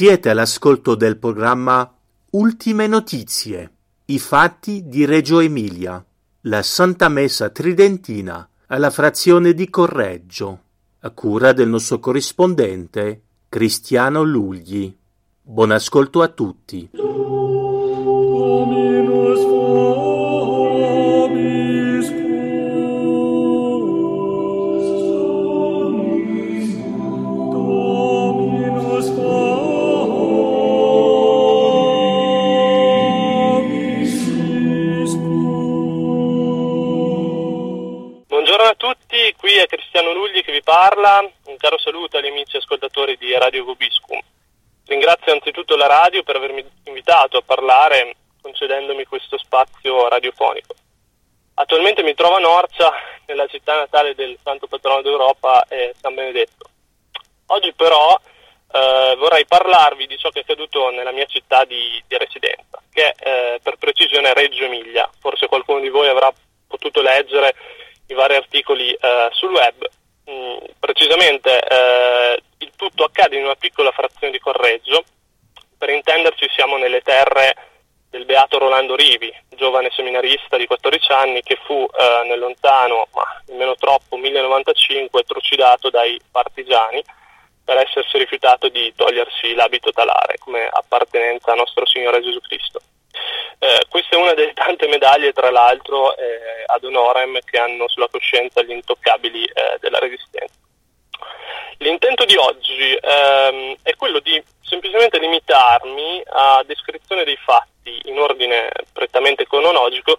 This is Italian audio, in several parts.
Siete all'ascolto del programma Ultime Notizie, i fatti di Reggio Emilia, la Santa Messa Tridentina alla frazione di Correggio, a cura del nostro corrispondente Cristiano Lugli. Buon ascolto a tutti. Cristiano Lugli che vi parla. Un caro saluto agli amici ascoltatori di Radio Vobiscum. Ringrazio anzitutto la radio per avermi invitato a parlare concedendomi questo spazio radiofonico. Attualmente mi trovo a Norcia, nella città natale del Santo Patrono d'Europa, eh, San Benedetto. Oggi però eh, vorrei parlarvi di ciò che è accaduto nella mia città di, di residenza, che è eh, per precisione Reggio Emilia. Forse qualcuno di voi avrà potuto leggere i vari articoli eh, sul web. Mm, precisamente eh, il tutto accade in una piccola frazione di Correggio. Per intenderci siamo nelle terre del beato Rolando Rivi, giovane seminarista di 14 anni che fu eh, nel lontano, ma nemmeno troppo, 1095 trucidato dai partigiani per essersi rifiutato di togliersi l'abito talare come appartenenza a nostro Signore Gesù Cristo. Eh, questa è una delle tante medaglie, tra l'altro, eh, ad honorem che hanno sulla coscienza gli intoccabili eh, della Resistenza. L'intento di oggi ehm, è quello di semplicemente limitarmi a descrizione dei fatti in ordine prettamente cronologico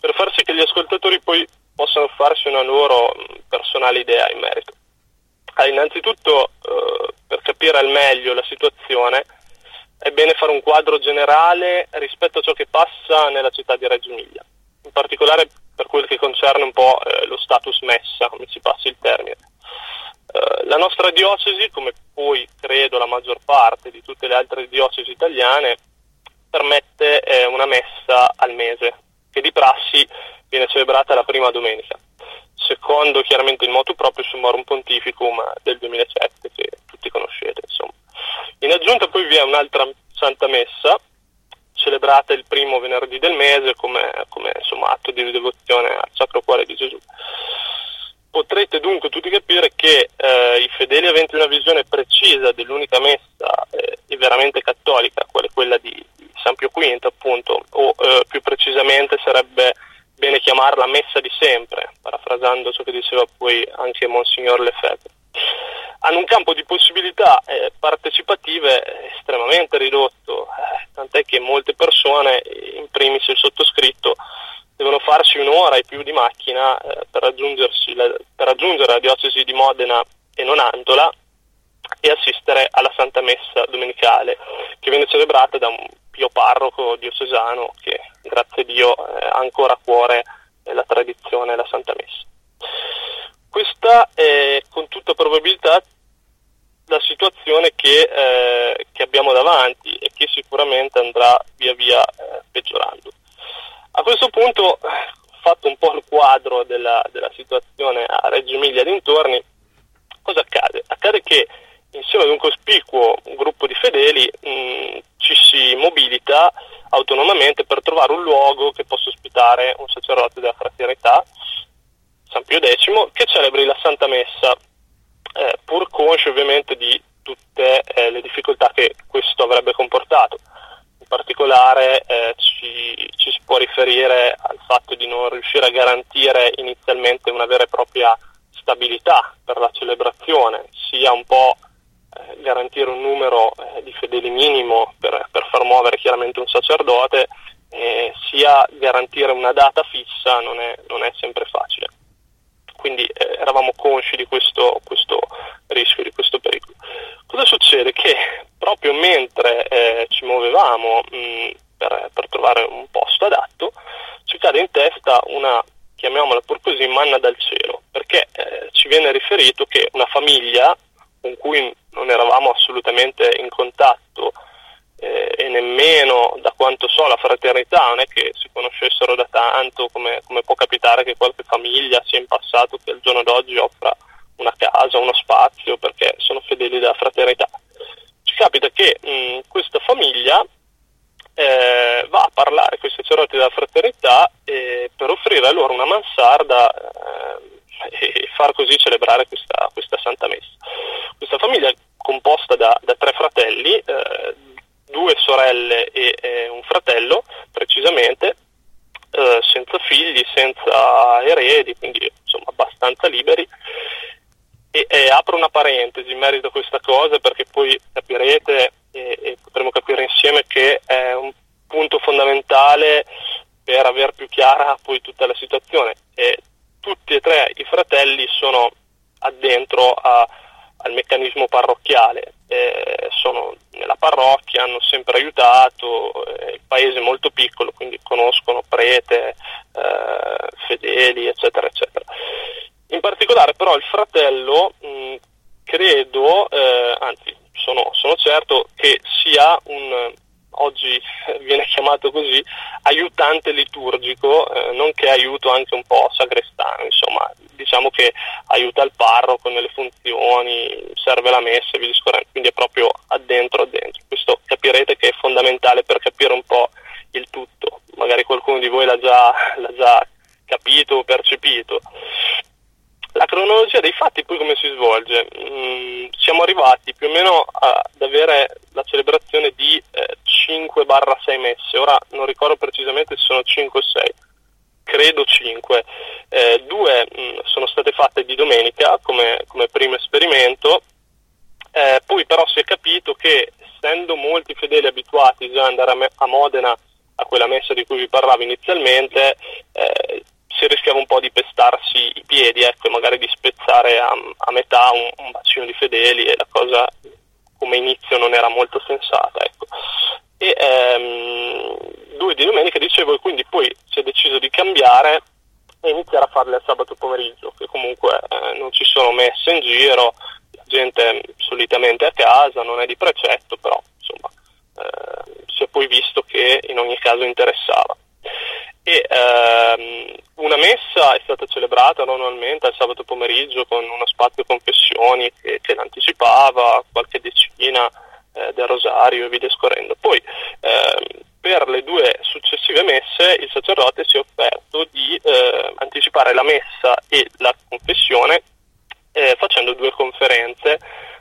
per far sì che gli ascoltatori poi possano farsi una loro mh, personale idea in merito. Ah, innanzitutto, eh, per capire al meglio la situazione, è bene fare un quadro generale rispetto a ciò che passa nella città di Reggio Emilia, in particolare per quel che concerne un po' eh, lo status messa, come si passi il termine. Eh, la nostra diocesi, come poi credo la maggior parte di tutte le altre diocesi italiane, permette eh, una messa al mese, che di prassi viene celebrata la prima domenica, secondo chiaramente il motu proprio Summorum Pontificum del 2007 che tutti conoscete. Insomma. In aggiunta poi vi è un'altra Santa Messa, celebrata il primo venerdì del mese come, come insomma, atto di devozione al Sacro Cuore di Gesù. Potrete dunque tutti capire che eh, i fedeli aventi una visione precisa dell'unica messa eh, e veramente cattolica, quale quella di, di San Pio V appunto, o eh, più precisamente sarebbe bene chiamarla messa di sempre, parafrasando ciò che diceva poi anche Monsignor Lefebvre, hanno un campo di possibilità eh, partecipative estremamente ridotto, eh, tant'è che molte persone, in primis il sottoscritto, devono farsi un'ora e più di macchina eh, per, la, per, raggiungere la diocesi di Modena e Nonantola e assistere alla Santa Messa domenicale che viene celebrata da un pio parroco diocesano che grazie a Dio eh, ha ancora a cuore eh, la tradizione e la Santa Messa. Questa è con tutta probabilità la situazione che, eh, che abbiamo davanti e che sicuramente andrà via via eh, peggiorando. A questo punto, fatto un po' il quadro della, della situazione a Reggio Emilia dintorni, cosa accade? Accade che insieme ad un cospicuo gruppo di fedeli mh, ci si mobilita autonomamente per trovare un luogo che possa ospitare un sacerdote della fraternità, San Pio X, che celebri la Santa Messa, eh, pur consci ovviamente di tutte eh, le difficoltà che questo avrebbe comportato. In particolare eh, ci, ci si può riferire al fatto di non riuscire a garantire inizialmente una vera e propria stabilità per la celebrazione, sia un po' eh, garantire un numero eh, di fedeli minimo per, per, far muovere chiaramente un sacerdote, eh, sia garantire una data fissa non è, non è sempre facile. Quindi eh, eravamo consci di questo, questo, rischio, di questo pericolo. Cosa succede? Che proprio mentre eh, ci muovevamo mh, per, per, trovare un posto adatto, ci cade in testa una, chiamiamola pur così, manna dal cielo, perché eh, ci viene riferito che una famiglia con cui non eravamo assolutamente in contatto eh, e nemmeno da quanto so la fraternità non è che si conoscessero da tanto come, come, può capitare che qualche famiglia sia in passato che al giorno d'oggi offra una casa, uno spazio perché sono fedeli della fraternità. Ci capita che mh, questa famiglia eh, va a parlare con i sacerdoti della fraternità eh, per offrire a loro una mansarda eh, e far così celebrare questa, questa Santa Messa. Questa famiglia composta da, da tre fratelli, eh, sorelle e, e, un fratello, precisamente, eh, senza figli, senza eredi, quindi insomma abbastanza liberi. E, e, apro una parentesi in merito a questa cosa perché poi capirete e, e potremo capire insieme che è un punto fondamentale per aver più chiara poi tutta la situazione. E tutti e tre i fratelli sono addentro a, al meccanismo parrocchiale, eh, sono nella parrocchia, hanno sempre aiutato, eh, il paese è molto piccolo, quindi conoscono prete, eh, fedeli, eccetera, eccetera. In particolare però il fratello, mh, credo, eh, anzi sono, sono certo che sia un oggi viene chiamato così, aiutante liturgico, eh, nonché aiuto anche un po' sagrestano, insomma, diciamo che aiuta il parroco nelle funzioni, serve la messa e vi discorrendo, quindi è proprio addentro addentro. Questo capirete che è fondamentale per capire un po' il tutto, magari qualcuno di voi l'ha già, l'ha già capito o percepito. La cronologia dei fatti poi come si svolge? Mm, siamo arrivati più o meno ad avere la celebrazione di eh, 5-6 messe, ora non ricordo precisamente se sono 5 o 6, credo 5. Eh, due mh, mm, sono state fatte di domenica come, come primo esperimento, eh, poi però si è capito che essendo molti fedeli abituati già ad andare a, me- a Modena a quella messa di cui vi parlavo inizialmente, eh, si rischiava un po' di pestarsi i piedi ecco, e magari di spezzare a, a metà un, un, bacino di fedeli e la cosa come inizio non era molto sensata. Ecco. E ehm, due di domenica dicevo e quindi poi si è deciso di cambiare e iniziare a farle al sabato pomeriggio, che comunque eh, non ci sono messe in giro, la gente solitamente a casa, non è di precetto, però insomma eh, si è poi visto che in ogni caso interessava e ehm, una messa è stata celebrata normalmente al sabato pomeriggio con uno spazio confessioni che, che l'anticipava, qualche decina eh, del rosario e via discorrendo. Poi ehm, per le due successive messe il sacerdote si è offerto di eh, anticipare la messa e la confessione eh, facendo due conferenze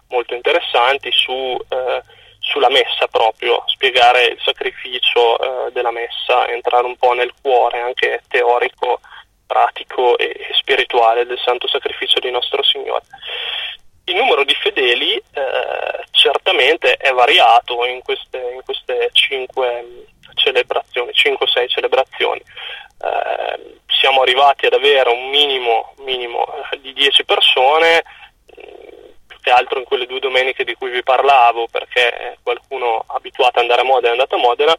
molto interessanti su eh, sulla messa proprio, spiegare il sacrificio eh, della messa, entrare un po' nel cuore anche teorico, pratico e, e spirituale del santo sacrificio di nostro Signore. Il numero di fedeli eh, certamente è variato in queste, in queste cinque celebrazioni, 5-6 celebrazioni. Eh, siamo arrivati ad avere un minimo, minimo eh, di 10 persone, che altro in quelle due domeniche di cui vi parlavo, perché qualcuno abituato ad andare a Modena è andato a Modena,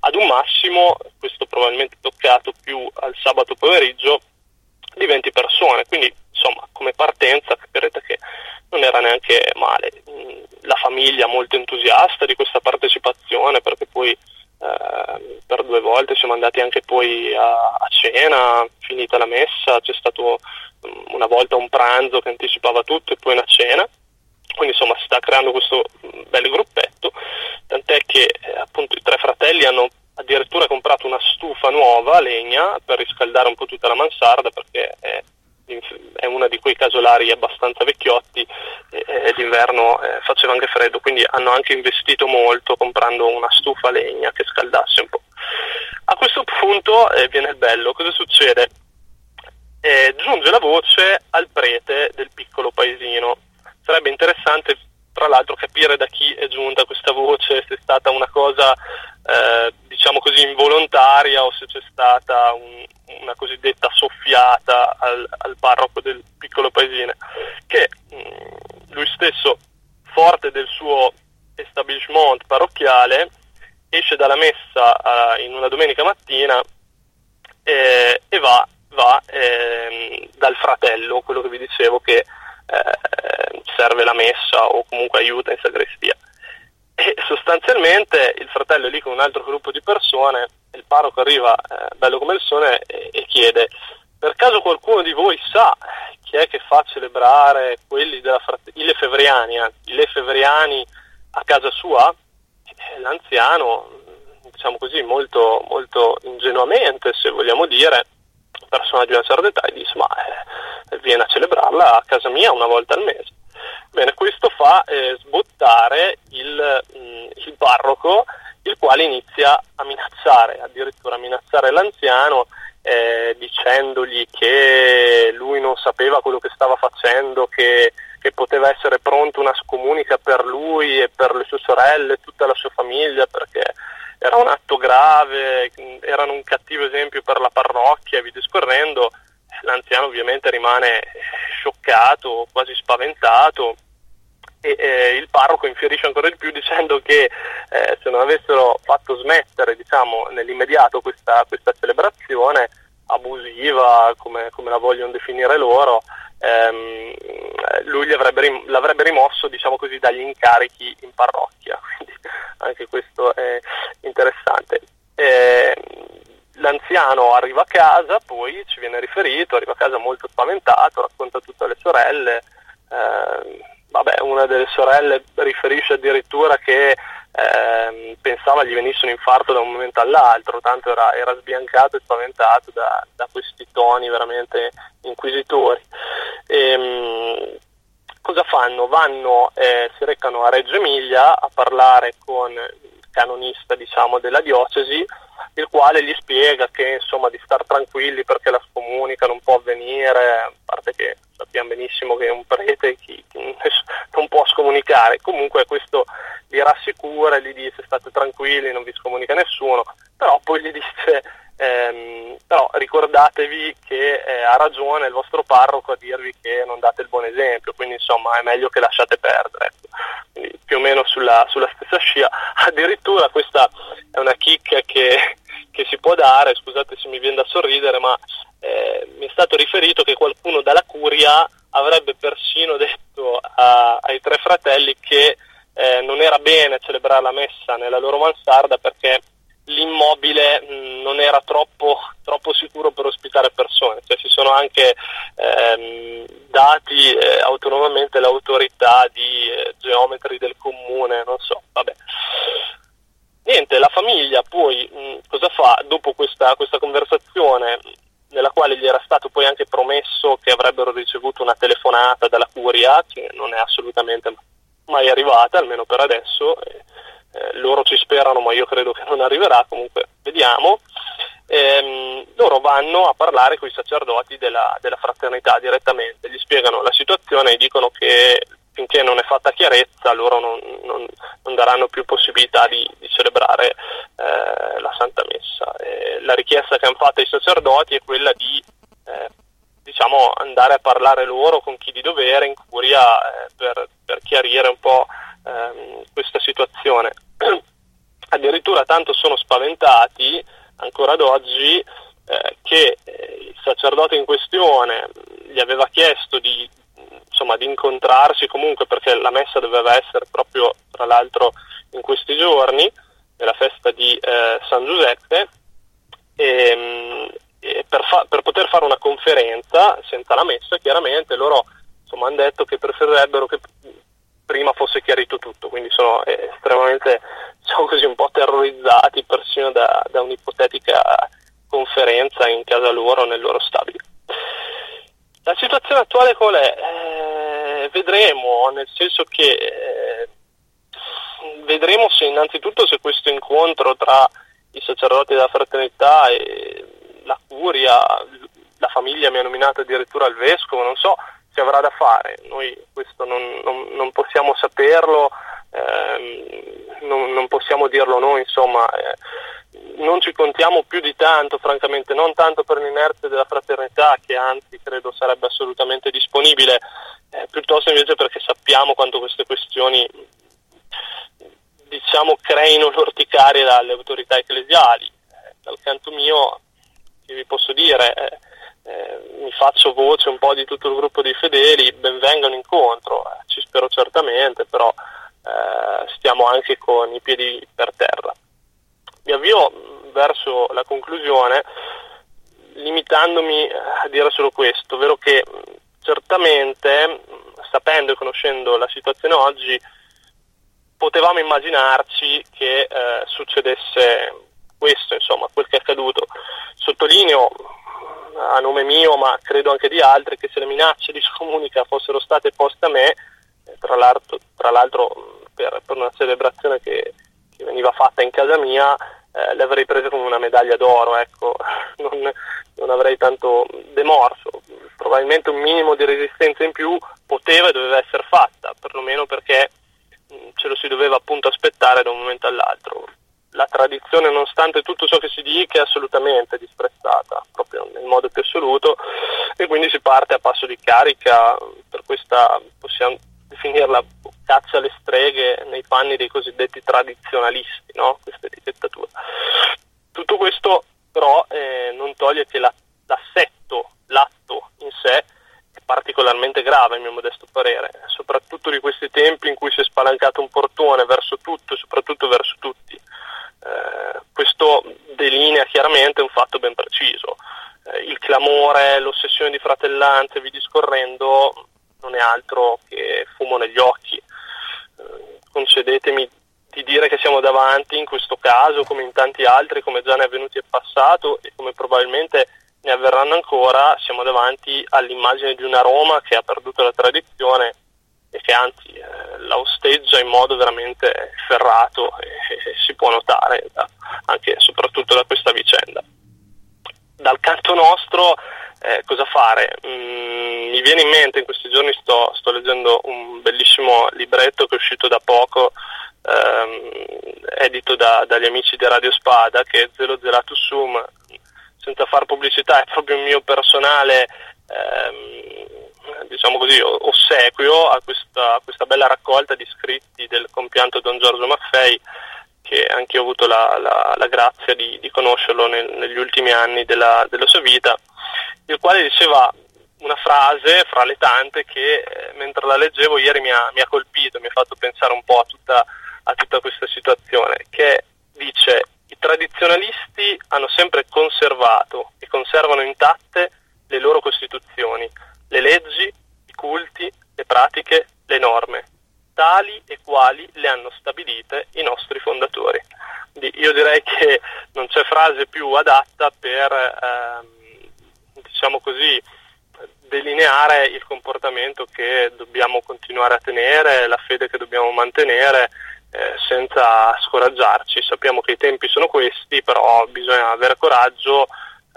ad un massimo, questo probabilmente toccato più al sabato pomeriggio, di 20 persone. Quindi insomma come partenza capirete che non era neanche male. Mm, la famiglia molto entusiasta di questa partecipazione perché poi eh, per due volte siamo andati anche poi a, a cena, finita la messa, c'è stato mm, una volta un pranzo che anticipava tutto e poi una cena quindi insomma si sta creando questo bel gruppetto, tant'è che eh, appunto i tre fratelli hanno addirittura comprato una stufa nuova, legna, per riscaldare un po' tutta la mansarda perché è, è una di quei casolari abbastanza vecchiotti e, d'inverno eh, faceva anche freddo, quindi hanno anche investito molto comprando una stufa legna che scaldasse un po'. A questo punto eh, viene il bello, cosa succede? Eh, giunge la voce al prete del piccolo paesino sarebbe interessante tra l'altro capire da chi è giunta questa voce, se è stata una cosa eh, diciamo così involontaria o se c'è stata un, una cosiddetta soffiata al, al, parroco del piccolo paesino, che mh, mm, lui stesso, forte del suo establishment parrocchiale, esce dalla messa in una domenica mattina e va, va ehm, dal fratello, quello che vi dicevo che eh, serve la messa o comunque aiuta in sagrestia. E sostanzialmente il fratello è lì con un altro gruppo di persone, il parroco arriva eh, bello come il sole e, e, chiede per caso qualcuno di voi sa chi è che fa celebrare quelli della frate- i lefevriani, i lefevriani a casa sua? L'anziano, diciamo così, molto, molto ingenuamente, se vogliamo dire, persona di una certa età, e dice ma eh, viene a celebrarla a casa mia una volta al mese. Bene, questo fa eh, sbottare il, mh, mm, il parroco, il quale inizia a minacciare, addirittura a minacciare l'anziano eh, dicendogli che lui non sapeva quello che stava facendo, che, che, poteva essere pronto una scomunica per lui e per le sue sorelle, tutta la sua famiglia, perché era un atto grave, erano un cattivo esempio per la parrocchia e via discorrendo. L'anziano ovviamente rimane scioccato, quasi spaventato e eh, il parroco infierisce ancora di più dicendo che eh, se non avessero fatto smettere diciamo, nell'immediato questa, questa celebrazione abusiva, come, come, la vogliono definire loro, ehm, lui avrebbe, l'avrebbe rimosso diciamo così, dagli incarichi in parrocchia, quindi anche questo è interessante. Eh, l'anziano arriva a casa, poi ci viene riferito, arriva a casa molto spaventato, racconta a tutte le sorelle. Eh, vabbè, una delle sorelle riferisce addirittura che eh, pensava gli venisse un infarto da un momento all'altro, tanto era, era sbiancato e spaventato da, da, questi toni veramente inquisitori. E, ehm, cosa fanno? Vanno, eh, si recano a Reggio Emilia a parlare con il canonista diciamo, della diocesi il quale gli spiega che insomma di star tranquilli perché la scomunica non può avvenire, a parte che sappiamo benissimo che un prete chi, chi non può scomunicare, comunque questo li rassicura, gli dice state tranquilli, non vi scomunica nessuno, però poi gli dice ehm, però ricordatevi che eh, ha ragione il vostro parroco a dirvi che non date il buon esempio, quindi insomma è meglio che lasciate perdere. Ecco. Quindi, più o meno sulla, sulla stessa scia, addirittura questa è una chicca che che si può dare, scusate se mi viene da sorridere, ma eh, mi è stato riferito che qualcuno dalla curia avrebbe persino detto a, ai tre fratelli che eh, non era bene celebrare la messa nella loro mansarda perché l'immobile mh, non era troppo, troppo, sicuro per ospitare persone, cioè si sono anche ehm, dati eh, autonomamente l'autorità di eh, geometri del comune, non so, vabbè. Niente, la famiglia poi mh, cosa fa dopo questa, questa conversazione nella quale gli era stato poi anche promesso che avrebbero ricevuto una telefonata dalla curia, che non è assolutamente mai arrivata, almeno per adesso. Eh, eh, loro ci sperano, ma io credo che non arriverà, comunque vediamo. Ehm, loro vanno a parlare con i sacerdoti della, della, fraternità direttamente, gli spiegano la situazione e dicono che finché non è fatta chiarezza loro non, non, non daranno più possibilità di, di celebrare eh, la Santa Messa. E la richiesta che hanno fatto i sacerdoti è quella di eh, diciamo, andare a parlare loro con chi di dovere in curia eh, per, per, chiarire un po' ehm, questa situazione. Addirittura tanto sono spaventati ancora ad oggi eh, che eh, il sacerdote in questione gli aveva chiesto di incontrarsi comunque perché la messa doveva essere proprio tra l'altro in questi giorni, nella festa di eh, San Giuseppe, e, ehm, e per, fa- per, poter fare una conferenza senza la messa chiaramente loro insomma, hanno detto che preferirebbero che prima fosse chiarito tutto, quindi sono estremamente diciamo così, un po' terrorizzati persino da, da un'ipotetica conferenza in casa loro, nel loro stabile. La situazione attuale qual è? Eh, vedremo, nel senso che eh, vedremo se innanzitutto se questo incontro tra i sacerdoti della fraternità e la curia, la famiglia mi ha nominato addirittura il vescovo, non so se avrà da fare, noi questo non, non, non possiamo saperlo, ehm, non, non, possiamo dirlo noi, insomma. Eh, non ci contiamo più di tanto, francamente, non tanto per l'inerzia della fraternità, che anzi credo sarebbe assolutamente disponibile, eh, piuttosto invece perché sappiamo quanto queste questioni diciamo creino l'orticaria dalle autorità ecclesiali. Eh, dal canto mio, che vi posso dire, eh, eh, mi faccio voce un po' di tutto il gruppo dei fedeli, benvengano incontro, eh, ci spero certamente, però eh, stiamo anche con i piedi per terra. Mi avvio verso la conclusione limitandomi a dire solo questo, ovvero che certamente, sapendo e conoscendo la situazione oggi, potevamo immaginarci che eh, succedesse questo, insomma, quel che è accaduto. Sottolineo a nome mio, ma credo anche di altri, che se le minacce di scomunica fossero state poste a me, eh, tra l'altro, tra l'altro per, per, una celebrazione che, che, veniva fatta in casa mia, eh, le avrei come una medaglia d'oro, ecco, non, non avrei tanto demorso. Probabilmente un minimo di resistenza in più poteva e doveva essere fatta, perlomeno perché mh, ce lo si doveva appunto aspettare da un momento all'altro la tradizione, nonostante tutto ciò che si dica, è assolutamente disprezzata, proprio nel modo più assoluto, e quindi si parte a passo di carica per questa, possiamo definirla, caccia alle streghe nei panni dei cosiddetti tradizionalisti, no? questa etichettatura. Tutto questo però eh, non toglie che la, l'assetto, l'atto in sé è particolarmente grave, a mio modesto parere, soprattutto di questi tempi in cui si è spalancato un portone verso tutto e soprattutto verso tutti eh, questo delinea chiaramente un fatto ben preciso. Eh, il clamore, l'ossessione di fratellanza, vi discorrendo, non è altro che fumo negli occhi. Eh, concedetemi di dire che siamo davanti in questo caso, come in tanti altri, come già ne è avvenuti in passato e come probabilmente ne avverranno ancora, siamo davanti all'immagine di una Roma che ha perduto la tradizione e che anzi eh, la osteggia in modo veramente ferrato e, e si può notare da, anche e soprattutto da questa vicenda. Dal canto nostro eh, cosa fare? Mm, mi viene in mente, in questi giorni sto, sto, leggendo un bellissimo libretto che è uscito da poco, ehm, edito da, dagli amici di Radio Spada, che è Zero Zeratus Sum, senza far pubblicità, è proprio il mio personale ehm, diciamo così, ossequio a questa, a questa, bella raccolta di scritti del compianto Don Giorgio Maffei, che anche io ho avuto la, la, la grazia di, di conoscerlo nel, negli ultimi anni della, della, sua vita, il quale diceva una frase fra le tante che eh, mentre la leggevo ieri mi ha, mi ha, colpito, mi ha fatto pensare un po' a tutta, a tutta questa situazione, che dice i tradizionalisti hanno sempre conservato e conservano intatte le loro costituzioni, le leggi, i culti, le pratiche, le norme, tali e quali le hanno stabilite i nostri fondatori. Io direi che non c'è frase più adatta per, ehm, diciamo così, delineare il comportamento che dobbiamo continuare a tenere, la fede che dobbiamo mantenere eh, senza scoraggiarci. Sappiamo che i tempi sono questi, però bisogna avere coraggio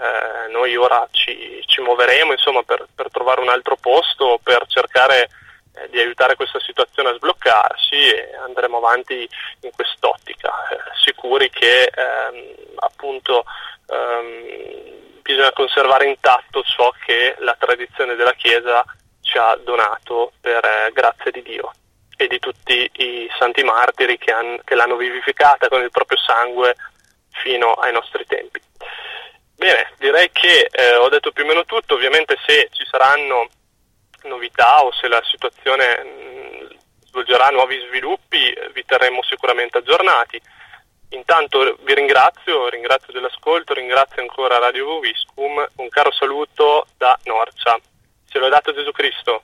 eh, noi ora ci, ci muoveremo insomma, per, per, trovare un altro posto, per cercare eh, di aiutare questa situazione a sbloccarsi e andremo avanti in quest'ottica, eh, sicuri che ehm, appunto ehm, bisogna conservare intatto ciò che la tradizione della Chiesa ci ha donato per eh, grazia di Dio e di tutti i santi martiri che, han, che l'hanno vivificata con il proprio sangue fino ai nostri tempi. Bene, direi che eh, ho detto più o meno tutto, ovviamente se ci saranno novità o se la situazione mm, svolgerà nuovi sviluppi vi terremo sicuramente aggiornati. Intanto vi ringrazio, ringrazio dell'ascolto, ringrazio ancora Radio Voviscum, un caro saluto da Norcia. Se l'ho dato Gesù Cristo.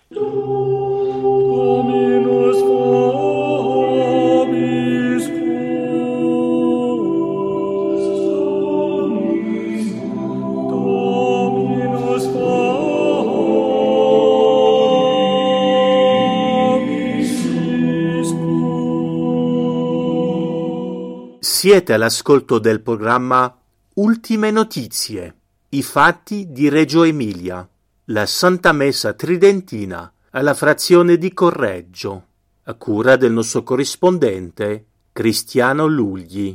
Siete all'ascolto del programma Ultime Notizie, i fatti di Reggio Emilia, la Santa Messa Tridentina alla frazione di Correggio, a cura del nostro corrispondente Cristiano Lugli.